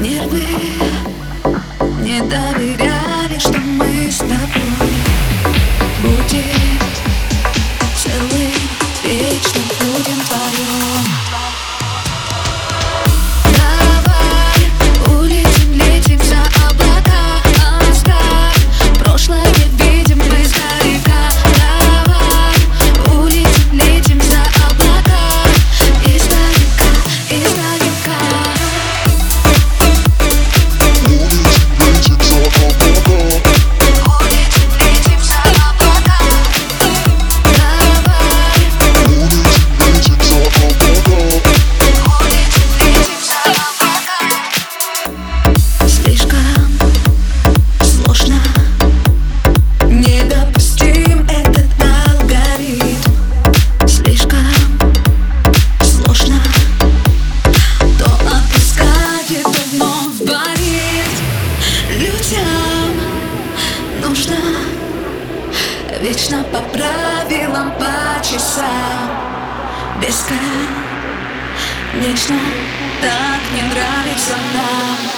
нервы Не доверяли, что мы с тобой Будем целым, вечно будем вдвоем по правилам, по часам. Бесконечно так не нравится нам